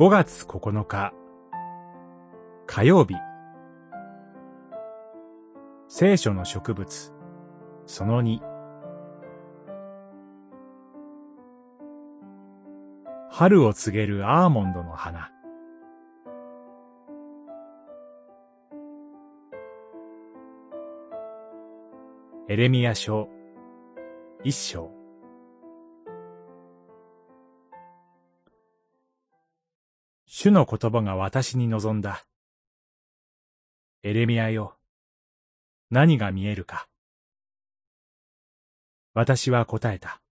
5月9日。火曜日。聖書の植物。その2春を告げるアーモンドの花。エレミア書一章。主の言葉が私に望んだ。エレミアよ、何が見えるか。私は答えた。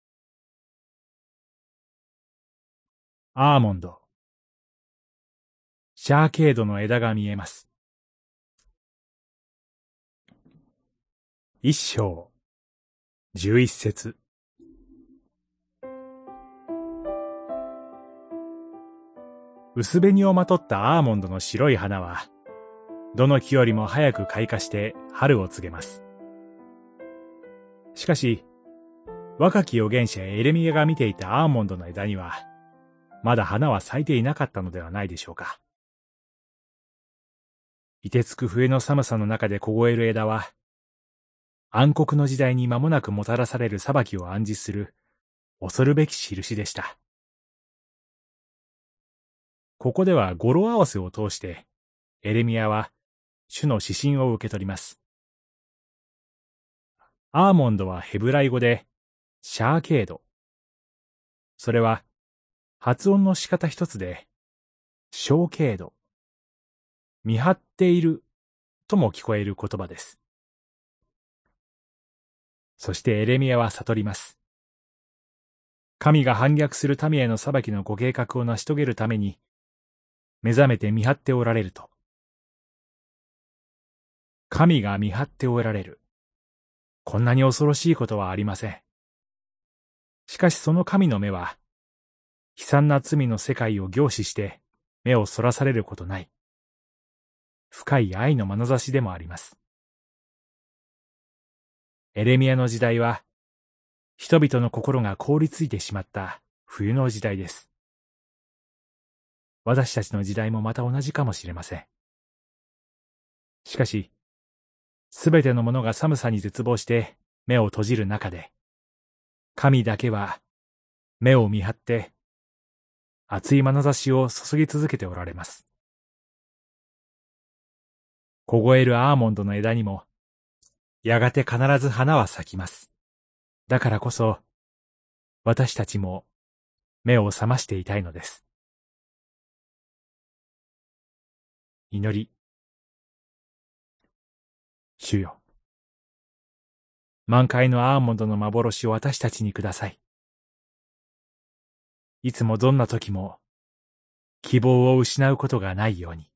アーモンド。シャーケードの枝が見えます。一章、十一節。薄紅をまとったアーモンドの白い花は、どの木よりも早く開花して春を告げます。しかし、若き預言者エレミアが見ていたアーモンドの枝には、まだ花は咲いていなかったのではないでしょうか。凍てつく冬の寒さの中で凍える枝は、暗黒の時代に間もなくもたらされる裁きを暗示する恐るべき印でした。ここでは語呂合わせを通して、エレミアは主の指針を受け取ります。アーモンドはヘブライ語で、シャーケード。それは、発音の仕方一つで、ショーケード。見張っているとも聞こえる言葉です。そしてエレミアは悟ります。神が反逆する民への裁きのご計画を成し遂げるために、目覚めて見張っておられると。神が見張っておられる。こんなに恐ろしいことはありません。しかしその神の目は、悲惨な罪の世界を凝視して目をそらされることない。深い愛の眼差しでもあります。エレミアの時代は、人々の心が凍りついてしまった冬の時代です。私たちの時代もまた同じかもしれません。しかし、すべてのものが寒さに絶望して目を閉じる中で、神だけは目を見張って熱い眼差しを注ぎ続けておられます。凍えるアーモンドの枝にも、やがて必ず花は咲きます。だからこそ、私たちも目を覚ましていたいのです。祈り。主よ。満開のアーモンドの幻を私たちにください。いつもどんな時も希望を失うことがないように。